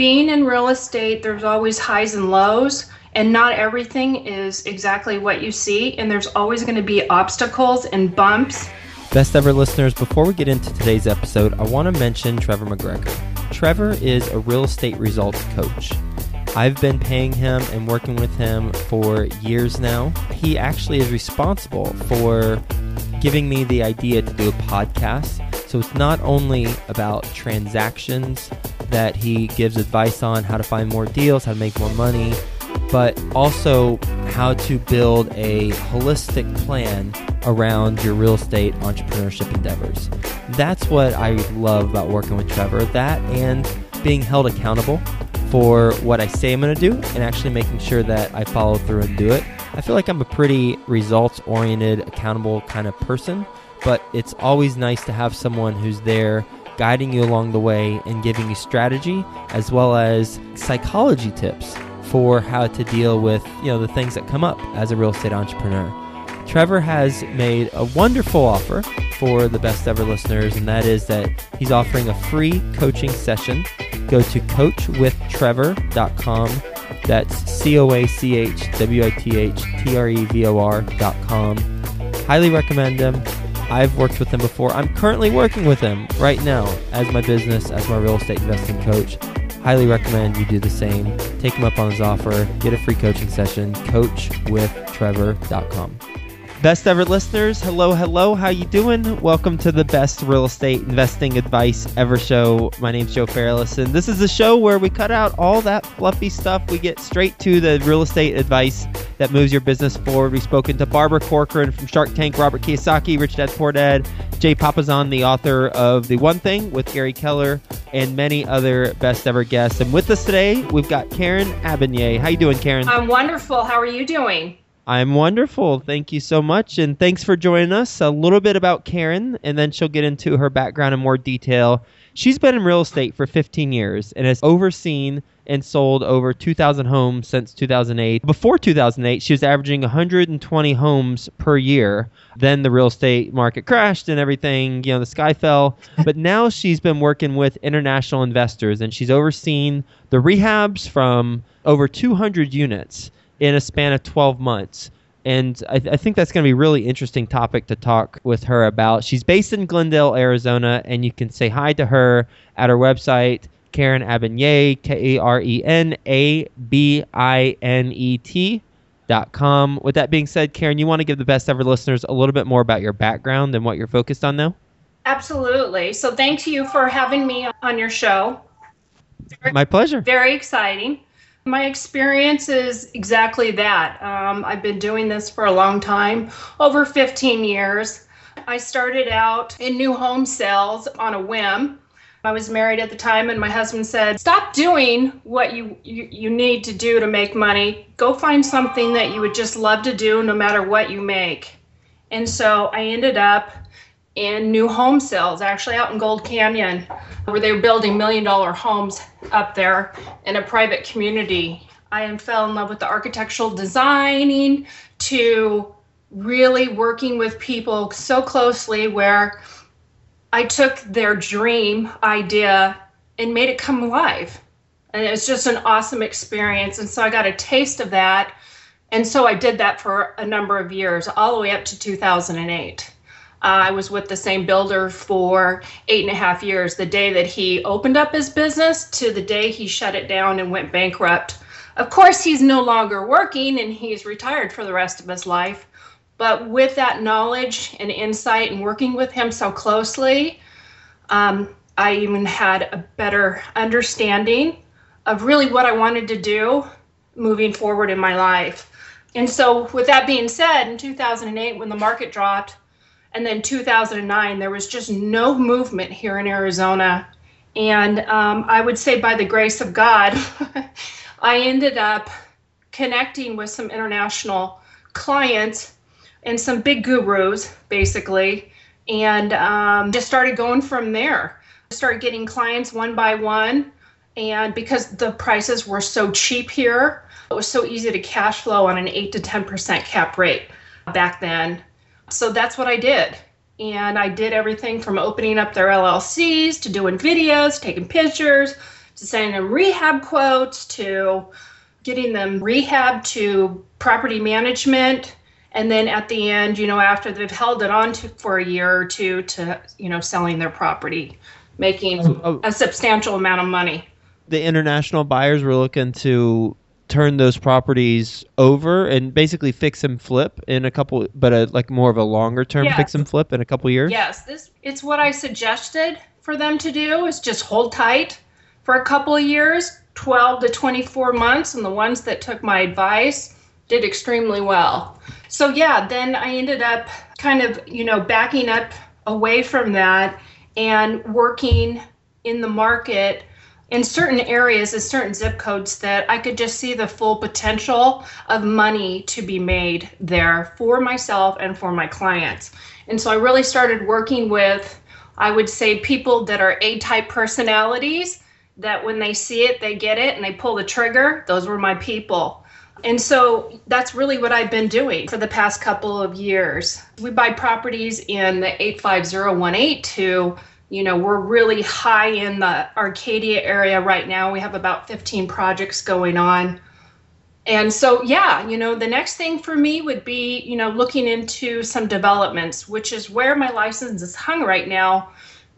being in real estate, there's always highs and lows, and not everything is exactly what you see, and there's always going to be obstacles and bumps. Best ever listeners, before we get into today's episode, I want to mention Trevor McGregor. Trevor is a real estate results coach. I've been paying him and working with him for years now. He actually is responsible for giving me the idea to do a podcast. So it's not only about transactions that he gives advice on how to find more deals, how to make more money, but also how to build a holistic plan around your real estate entrepreneurship endeavors. That's what I love about working with Trevor. That and being held accountable for what I say I'm going to do and actually making sure that I follow through and do it. I feel like I'm a pretty results oriented, accountable kind of person, but it's always nice to have someone who's there guiding you along the way and giving you strategy as well as psychology tips for how to deal with, you know, the things that come up as a real estate entrepreneur. Trevor has made a wonderful offer for the best ever listeners, and that is that he's offering a free coaching session. Go to coachwithtrevor.com. That's C O A C H W I T H T R E V O R.com. Highly recommend him. I've worked with him before. I'm currently working with him right now as my business, as my real estate investing coach. Highly recommend you do the same. Take him up on his offer. Get a free coaching session. Coachwithtrevor.com. Best ever listeners, hello, hello. How you doing? Welcome to the best real estate investing advice ever show. My name's Joe Fairless, and this is a show where we cut out all that fluffy stuff. We get straight to the real estate advice that moves your business forward. We've spoken to Barbara Corcoran from Shark Tank, Robert Kiyosaki, Rich Dad Poor Dad, Jay Papasan, the author of The One Thing with Gary Keller, and many other best ever guests. And with us today, we've got Karen Abinet. How you doing, Karen? I'm wonderful. How are you doing? I'm wonderful. Thank you so much. And thanks for joining us. A little bit about Karen, and then she'll get into her background in more detail. She's been in real estate for 15 years and has overseen and sold over 2,000 homes since 2008. Before 2008, she was averaging 120 homes per year. Then the real estate market crashed and everything, you know, the sky fell. But now she's been working with international investors and she's overseen the rehabs from over 200 units in a span of 12 months. And I, th- I think that's going to be a really interesting topic to talk with her about. She's based in Glendale, Arizona, and you can say hi to her at her website, Karen Abinet, K A R E N A B I N E T. Dot com. With that being said, Karen, you want to give the best ever listeners a little bit more about your background and what you're focused on now? Absolutely. So, thank you for having me on your show. My pleasure. Very exciting. My experience is exactly that. Um, I've been doing this for a long time, over 15 years. I started out in new home sales on a whim. I was married at the time, and my husband said, Stop doing what you, you, you need to do to make money. Go find something that you would just love to do no matter what you make. And so I ended up in new home sales, actually out in Gold Canyon, where they were building million dollar homes up there in a private community. I fell in love with the architectural designing to really working with people so closely where I took their dream idea and made it come alive. And it was just an awesome experience. And so I got a taste of that. And so I did that for a number of years, all the way up to 2008. I was with the same builder for eight and a half years. The day that he opened up his business to the day he shut it down and went bankrupt. Of course, he's no longer working and he's retired for the rest of his life. But with that knowledge and insight and working with him so closely, um, I even had a better understanding of really what I wanted to do moving forward in my life. And so, with that being said, in 2008, when the market dropped, and then 2009 there was just no movement here in arizona. And um, i would say by the grace of god i ended up connecting with some international clients and some big gurus basically. And um, just started going from there. Started getting clients one by one. And because the prices were so cheap here it was so easy to cash flow on an 8 to 10% cap rate back then so that's what I did. And I did everything from opening up their LLCs to doing videos, taking pictures, to sending them rehab quotes to getting them rehab to property management and then at the end you know after they've held it on to, for a year or two to you know selling their property making oh, oh. a substantial amount of money the international buyers were looking to turn those properties over and basically fix and flip in a couple but a like more of a longer term yes. fix and flip in a couple years yes this it's what i suggested for them to do is just hold tight for a couple of years 12 to 24 months and the ones that took my advice did extremely well so yeah then i ended up kind of you know backing up away from that and working in the market in certain areas in certain zip codes that I could just see the full potential of money to be made there for myself and for my clients. And so I really started working with, I would say, people that are A type personalities that when they see it, they get it and they pull the trigger. Those were my people. And so that's really what I've been doing for the past couple of years. We buy properties in the 85018 to you know, we're really high in the Arcadia area right now. We have about 15 projects going on. And so, yeah, you know, the next thing for me would be, you know, looking into some developments, which is where my license is hung right now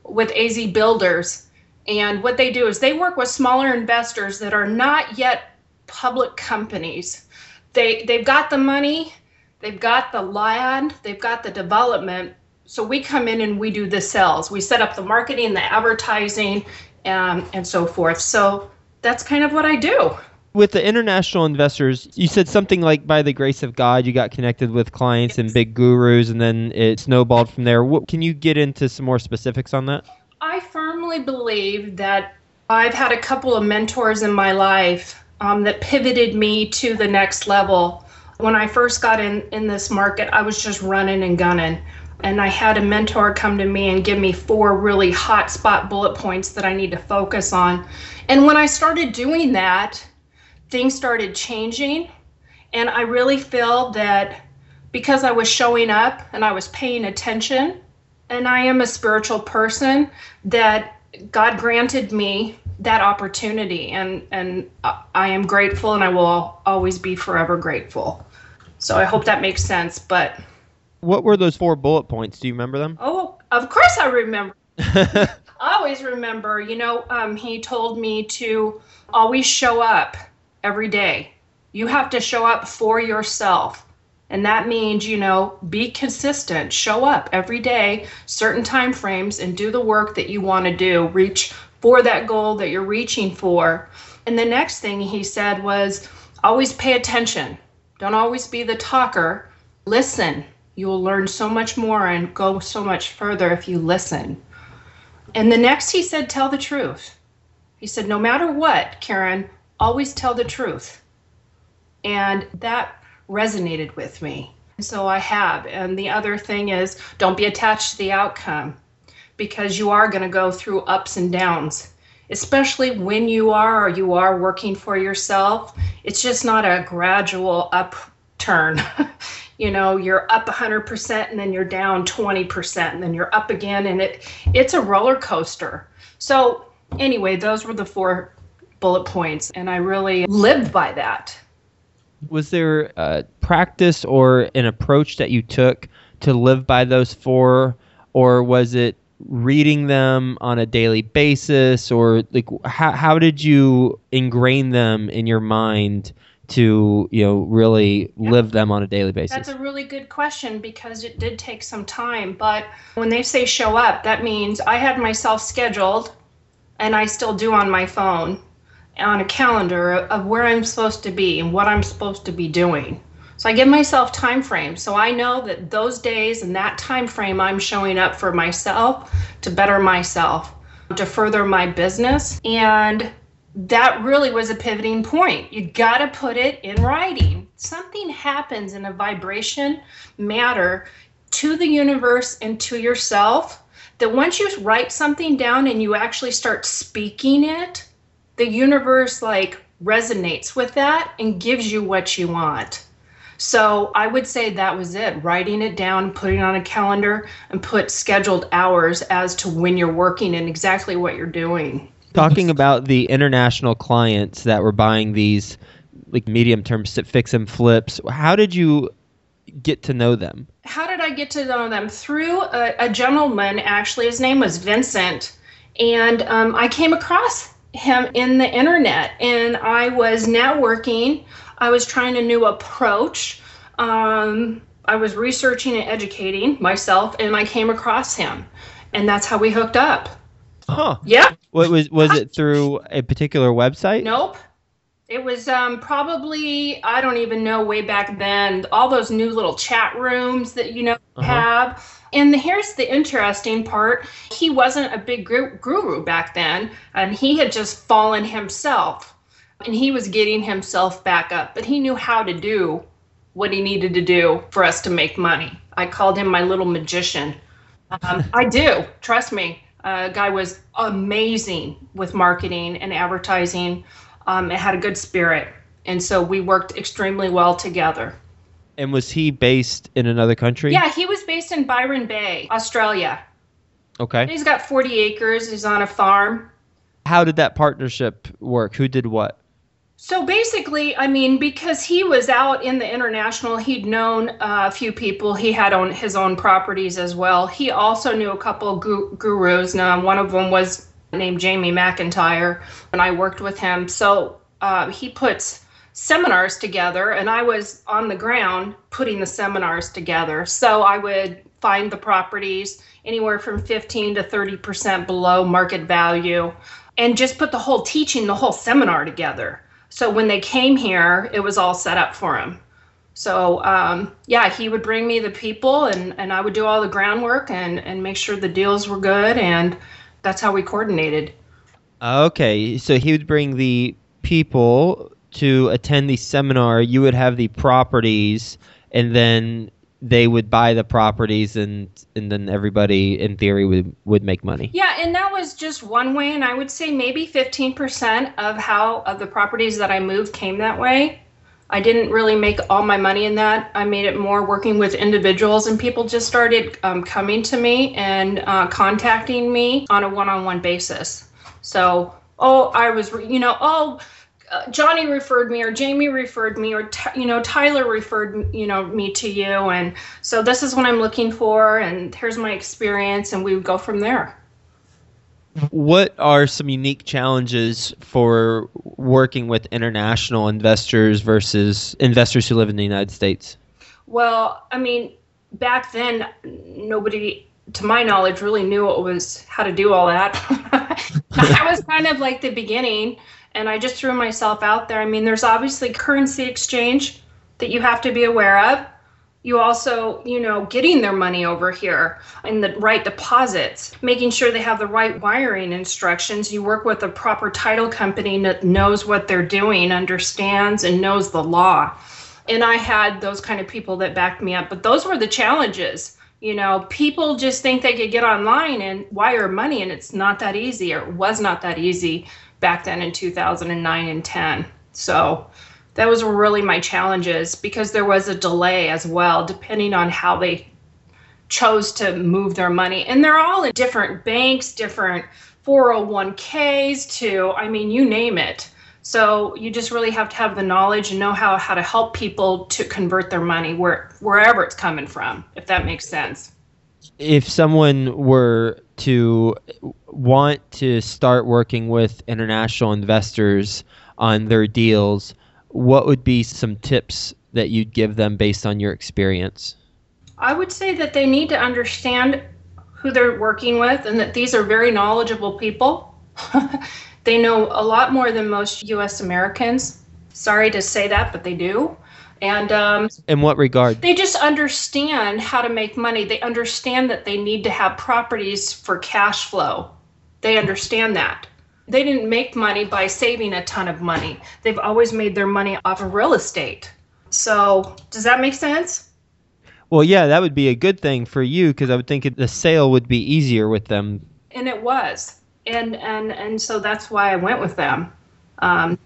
with AZ Builders. And what they do is they work with smaller investors that are not yet public companies. They they've got the money, they've got the land, they've got the development, so we come in and we do the sales. We set up the marketing, the advertising, um, and so forth. So that's kind of what I do. With the international investors, you said something like by the grace of God, you got connected with clients and big gurus, and then it snowballed from there. What, can you get into some more specifics on that? I firmly believe that I've had a couple of mentors in my life um, that pivoted me to the next level. When I first got in, in this market, I was just running and gunning and I had a mentor come to me and give me four really hot spot bullet points that I need to focus on. And when I started doing that, things started changing. And I really feel that because I was showing up and I was paying attention, and I am a spiritual person, that God granted me that opportunity. And, and I am grateful and I will always be forever grateful. So I hope that makes sense. But what were those four bullet points? Do you remember them? Oh, of course I remember. I always remember. You know, um, he told me to always show up every day. You have to show up for yourself. And that means, you know, be consistent, show up every day, certain time frames, and do the work that you want to do. Reach for that goal that you're reaching for. And the next thing he said was always pay attention. Don't always be the talker. Listen, you will learn so much more and go so much further if you listen. And the next, he said, tell the truth. He said, no matter what, Karen, always tell the truth. And that resonated with me. So I have. And the other thing is, don't be attached to the outcome because you are going to go through ups and downs, especially when you are or you are working for yourself. It's just not a gradual upturn. you know you're up 100% and then you're down 20% and then you're up again. And it it's a roller coaster. So anyway those were the four bullet points and i really lived by that. Was there a practice or an approach that you took to live by those four? Or was it reading them on a daily basis? Or like how, how did you ingrain them in your mind to you know really live them on a daily basis? That's a really good question because it did take some time. But when they say show up, that means I had myself scheduled, and I still do on my phone, on a calendar of where I'm supposed to be and what I'm supposed to be doing. So I give myself time frames. So I know that those days and that time frame I'm showing up for myself to better myself, to further my business and that really was a pivoting point. You got to put it in writing. Something happens in a vibration matter to the universe and to yourself that once you write something down and you actually start speaking it, the universe like resonates with that and gives you what you want. So I would say that was it. Writing it down, putting it on a calendar, and put scheduled hours as to when you're working and exactly what you're doing. Talking about the international clients that were buying these like medium term fix and flips, how did you get to know them? How did I get to know them? Through a, a gentleman, actually. His name was Vincent. And um, I came across him in the internet and I was networking. I was trying a new approach. Um, I was researching and educating myself and I came across him. And that's how we hooked up. Huh. Yeah. What was was it through a particular website? Nope. It was um, probably I don't even know way back then all those new little chat rooms that you know uh-huh. have. And here's the interesting part: he wasn't a big guru back then, and he had just fallen himself, and he was getting himself back up. But he knew how to do what he needed to do for us to make money. I called him my little magician. Um, I do, trust me. Uh, guy was amazing with marketing and advertising. Um, it had a good spirit, and so we worked extremely well together. And was he based in another country? Yeah, he was based in Byron Bay, Australia. Okay. He's got 40 acres. He's on a farm. How did that partnership work? Who did what? So basically, I mean, because he was out in the international, he'd known a few people. He had on his own properties as well. He also knew a couple gu- gurus. Now, one of them was named Jamie McIntyre, and I worked with him. So uh, he puts seminars together, and I was on the ground putting the seminars together. So I would find the properties anywhere from 15 to 30% below market value and just put the whole teaching, the whole seminar together. So when they came here, it was all set up for him. So um, yeah, he would bring me the people, and and I would do all the groundwork and and make sure the deals were good, and that's how we coordinated. Okay, so he would bring the people to attend the seminar. You would have the properties, and then they would buy the properties and and then everybody in theory would would make money. Yeah, and that was just one way and I would say maybe 15% of how of the properties that I moved came that way. I didn't really make all my money in that. I made it more working with individuals and people just started um, coming to me and uh, contacting me on a one-on-one basis. So, oh, I was you know, oh, uh, Johnny referred me or Jamie referred me or you know Tyler referred you know me to you and so this is what I'm looking for and here's my experience and we would go from there. What are some unique challenges for working with international investors versus investors who live in the United States? Well, I mean, back then nobody to my knowledge really knew what was how to do all that. that was kind of like the beginning and I just threw myself out there. I mean, there's obviously currency exchange that you have to be aware of. You also, you know, getting their money over here and the right deposits, making sure they have the right wiring instructions. You work with a proper title company that knows what they're doing, understands, and knows the law. And I had those kind of people that backed me up. But those were the challenges. You know, people just think they could get online and wire money, and it's not that easy, or it was not that easy back then in 2009 and 10. So that was really my challenges because there was a delay as well, depending on how they chose to move their money. And they're all in different banks, different 401ks, to, I mean, you name it. So you just really have to have the knowledge and know how, how to help people to convert their money where, wherever it's coming from, if that makes sense. If someone were to want to start working with international investors on their deals, what would be some tips that you'd give them based on your experience? I would say that they need to understand who they're working with and that these are very knowledgeable people. they know a lot more than most US Americans. Sorry to say that, but they do. And um, in what regard? They just understand how to make money. They understand that they need to have properties for cash flow. They understand that. They didn't make money by saving a ton of money. They've always made their money off of real estate. So, does that make sense? Well, yeah, that would be a good thing for you because I would think the sale would be easier with them. And it was, and and and so that's why I went with them. Um,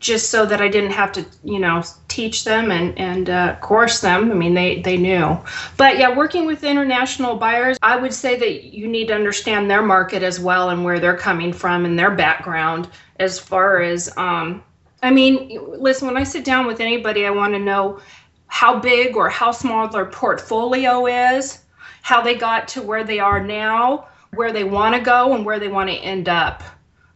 just so that I didn't have to, you know, teach them and and uh, course them. I mean, they they knew. But yeah, working with international buyers, I would say that you need to understand their market as well and where they're coming from and their background as far as. Um, I mean, listen, when I sit down with anybody, I want to know how big or how small their portfolio is, how they got to where they are now, where they want to go, and where they want to end up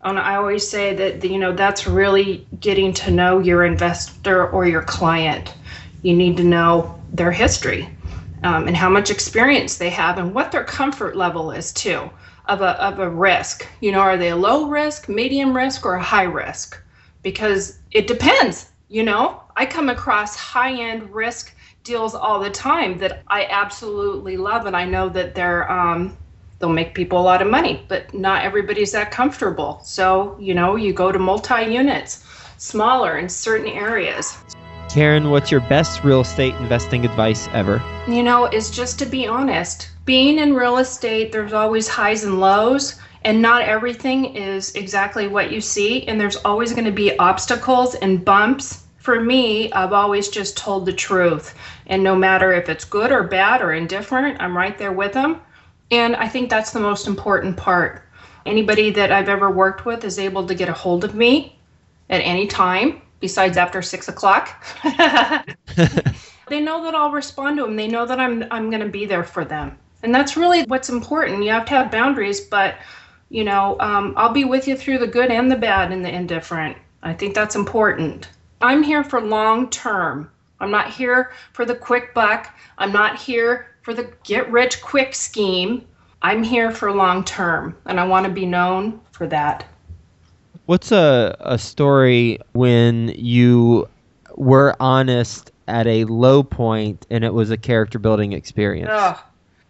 and I always say that you know that's really getting to know your investor or your client. You need to know their history um, and how much experience they have and what their comfort level is too of a of a risk. You know, are they a low risk, medium risk, or a high risk? Because it depends. You know, I come across high end risk deals all the time that I absolutely love, and I know that they're um, they'll make people a lot of money, but not everybody's that comfortable. So, you know, you go to multi units, smaller in certain areas. Karen, what's your best real estate investing advice ever? You know, is just to be honest. Being in real estate, there's always highs and lows, and not everything is exactly what you see, and there's always going to be obstacles and bumps. For me, I've always just told the truth. And no matter if it's good or bad or indifferent, I'm right there with them. And I think that's the most important part. Anybody that I've ever worked with is able to get a hold of me at any time, besides after six o'clock. they know that I'll respond to them. They know that I'm I'm going to be there for them, and that's really what's important. You have to have boundaries, but you know, um, I'll be with you through the good and the bad and the indifferent. I think that's important. I'm here for long term. I'm not here for the quick buck. I'm not here for the get rich quick scheme. I'm here for long term, and I want to be known for that. What's a, a story when you were honest at a low point and it was a character building experience? Ugh.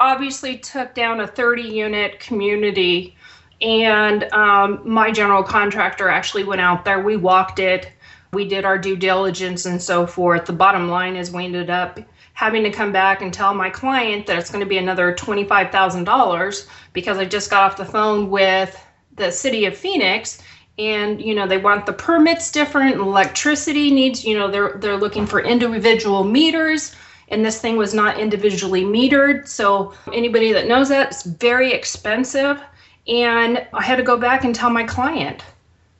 Obviously, took down a 30 unit community, and um, my general contractor actually went out there. We walked it, we did our due diligence and so forth. The bottom line is, we ended up having to come back and tell my client that it's going to be another $25,000 because I just got off the phone with the city of Phoenix and you know they want the permits different electricity needs you know they're they're looking for individual meters and this thing was not individually metered. So anybody that knows that it's very expensive and I had to go back and tell my client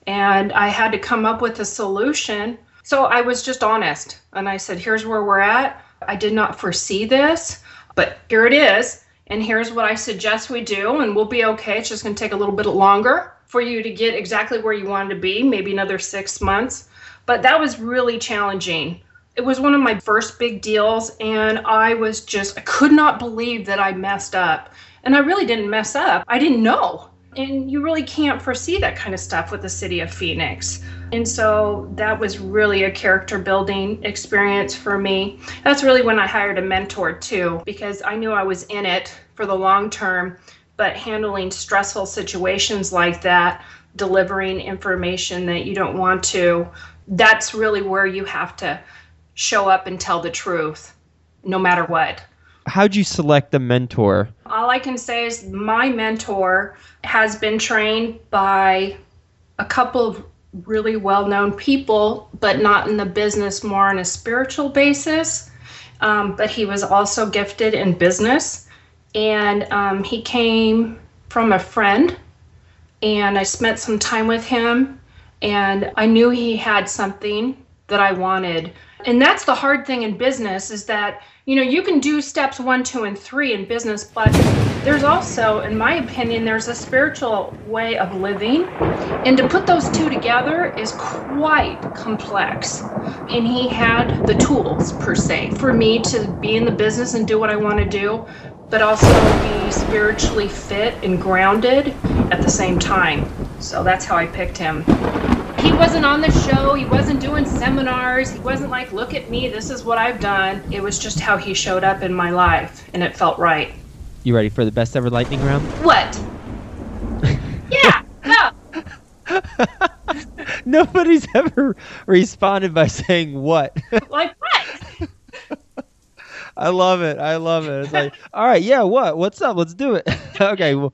and I had to come up with a solution. So I was just honest and I said here's where we're at I did not foresee this, but here it is. And here's what I suggest we do, and we'll be okay. It's just going to take a little bit longer for you to get exactly where you wanted to be, maybe another six months. But that was really challenging. It was one of my first big deals, and I was just, I could not believe that I messed up. And I really didn't mess up. I didn't know. And you really can't foresee that kind of stuff with the city of Phoenix. And so that was really a character building experience for me. That's really when I hired a mentor too, because I knew I was in it for the long term, but handling stressful situations like that, delivering information that you don't want to, that's really where you have to show up and tell the truth, no matter what. How'd you select a mentor? All I can say is my mentor has been trained by a couple of really well known people, but not in the business, more on a spiritual basis. Um, but he was also gifted in business. And um, he came from a friend, and I spent some time with him, and I knew he had something that I wanted. And that's the hard thing in business is that you know, you can do steps one, two, and three in business, but there's also, in my opinion, there's a spiritual way of living. And to put those two together is quite complex. And he had the tools, per se, for me to be in the business and do what I want to do, but also be spiritually fit and grounded at the same time. So that's how I picked him he wasn't on the show. He wasn't doing seminars. He wasn't like, look at me, this is what I've done. It was just how he showed up in my life, and it felt right. You ready for the best ever lightning round? What? yeah, no. Nobody's ever responded by saying what. like what? I love it. I love it. It's like, all right, yeah, what? What's up? Let's do it. okay, well,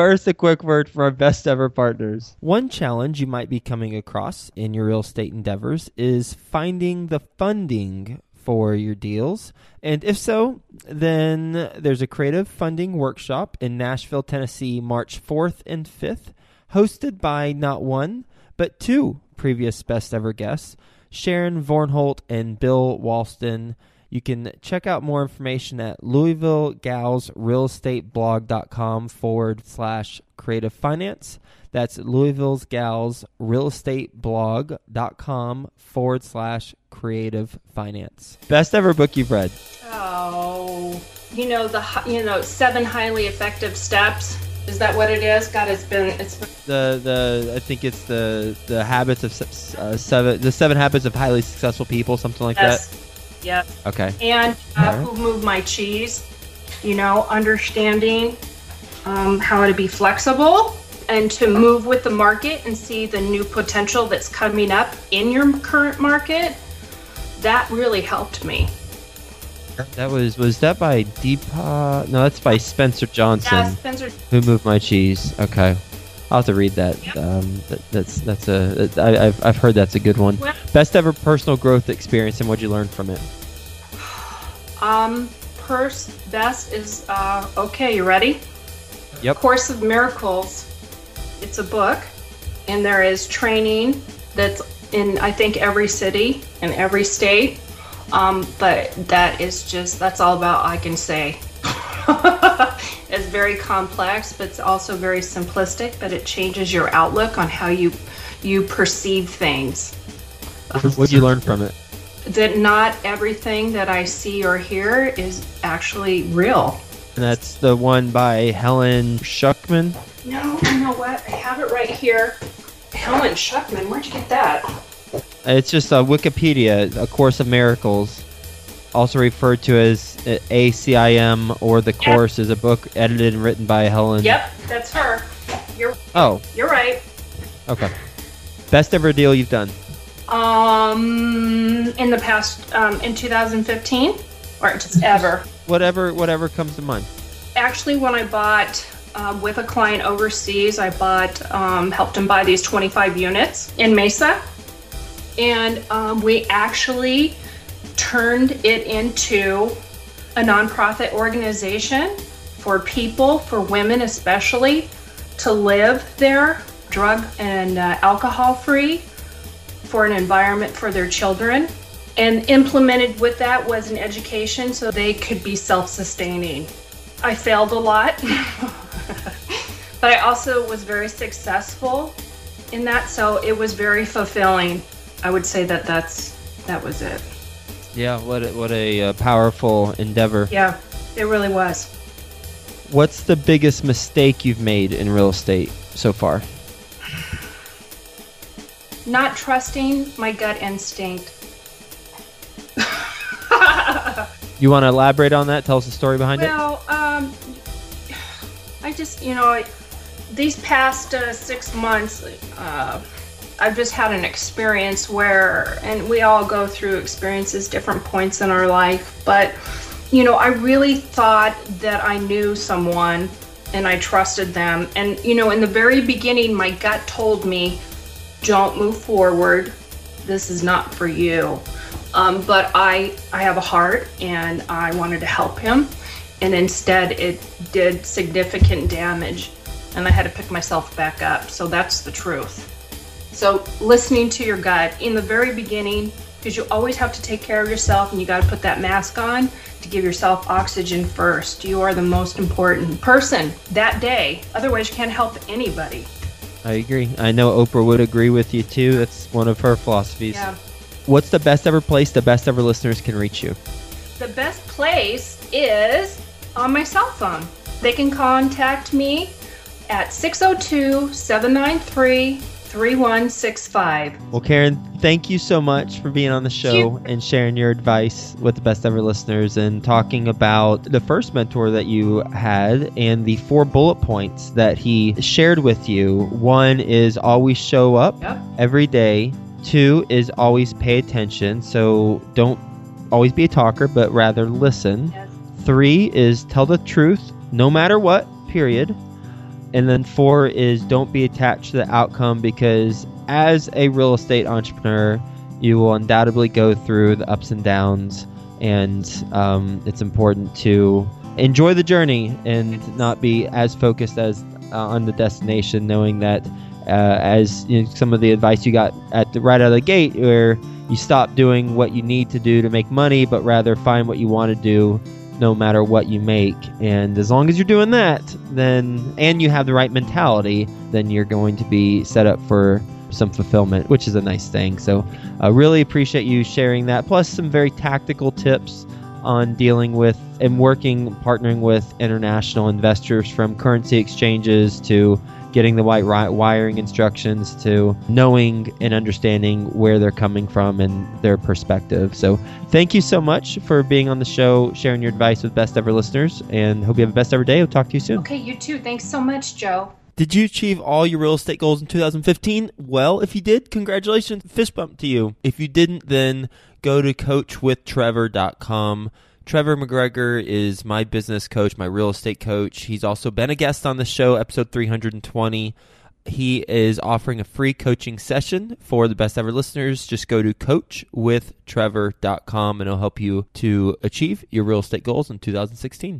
First, a quick word for our best ever partners. One challenge you might be coming across in your real estate endeavors is finding the funding for your deals. And if so, then there's a creative funding workshop in Nashville, Tennessee, March 4th and 5th, hosted by not one, but two previous best ever guests, Sharon Vornholt and Bill Walston. You can check out more information at LouisvilleGalsRealEstateBlog.com forward slash creative finance. That's Louisville's Gals Real forward slash creative finance. Best ever book you've read. Oh, you know the you know seven highly effective steps. Is that what it is? God, it's been it's been The the I think it's the the habits of uh, seven the seven habits of highly successful people something like yes, yep. Okay. And uh, Alright. who moved my cheese? You know, understanding um, how to be flexible and to move with the market and see the new potential that's coming up in your current market. That really helped me. That was was that by Deepa? No, that's by Spencer Johnson. Yeah, Spencer. Who moved my cheese? Okay, I'll have to read that. Yep. Um, that that's that's a I, I've I've heard that's a good one. Well- Best ever personal growth experience and what'd you learn from it? Um, purse best is uh, okay. You ready? Yep. Course of Miracles. It's a book, and there is training that's in I think every city and every state. Um, but that is just that's all about I can say. very complex, but it's also very simplistic. But it changes your outlook on how you you perceive things. What did you learn from it? That not everything that I see or hear is actually real. And that's the one by Helen Schucman. No, you know what? I have it right here. Helen Schucman, where'd you get that? It's just a Wikipedia, A Course of Miracles, also referred to as uh, ACIM, or The Course, is a book edited and written by Helen. Yep, that's her. You're Oh, you're right. okay. Best ever deal you've done? Um, in the past, um, in 2015, or just ever. Whatever, whatever comes to mind. Actually, when I bought um, with a client overseas, I bought um, helped him buy these 25 units in Mesa, and um, we actually turned it into a nonprofit organization for people, for women especially, to live there, drug and uh, alcohol free, for an environment for their children. And implemented with that was an education so they could be self sustaining. I failed a lot, but I also was very successful in that, so it was very fulfilling. I would say that that's that was it. Yeah, what a, what a uh, powerful endeavor. Yeah, it really was. What's the biggest mistake you've made in real estate so far? Not trusting my gut instinct. You want to elaborate on that? Tell us the story behind it. Well, um, I just, you know, I, these past uh, six months, uh, I've just had an experience where, and we all go through experiences, different points in our life, but, you know, I really thought that I knew someone and I trusted them. And, you know, in the very beginning, my gut told me, don't move forward. This is not for you. Um, but I, I have a heart and I wanted to help him. And instead, it did significant damage. And I had to pick myself back up. So that's the truth. So listening to your gut in the very beginning, because you always have to take care of yourself and you got to put that mask on to give yourself oxygen first. You are the most important person that day. Otherwise, you can't help anybody. I agree. I know Oprah would agree with you too. That's one of her philosophies. Yeah. What's the best ever place the best ever listeners can reach you? The best place is on my cell phone. They can contact me at 602 793 3165. Well, Karen, thank you so much for being on the show and sharing your advice with the best ever listeners and talking about the first mentor that you had and the four bullet points that he shared with you. One is always show up Yep. every day. Two is always pay attention. So don't always be a talker, but rather listen. Yes. Three is tell the truth no matter what, period. And then four is don't be attached to the outcome because as a real estate entrepreneur, you will undoubtedly go through the ups and downs, and um, it's important to enjoy the journey and not be as focused as uh, on the destination, knowing that uh, as you know, some of the advice you got at the right out of the gate, where you stop doing what you need to do to make money, but rather find what you want to do no matter what you make. And as long as you're doing that, then and you have the right mentality, then you're going to be set up for some fulfillment, which is a nice thing. So, I uh, really appreciate you sharing that, plus some very tactical tips on dealing with and working, partnering with international investors from currency exchanges to getting the right wiring instructions to knowing and understanding where they're coming from and their perspective. So, thank you so much for being on the show, sharing your advice with best ever listeners, and hope you have a best ever day. We'll talk to you soon. Okay, you too. Thanks so much, Joe. Did you achieve all your real estate goals in 2015? Well, if you did, congratulations. Fist bump to you. If you didn't, then go to coachwithtrevor.com. Trevor McGregor is my business coach, my real estate coach. He's also been a guest on the show, episode 320. He is offering a free coaching session for the best ever listeners. Just go to coachwithtrevor.com and it'll help you to achieve your real estate goals in 2016.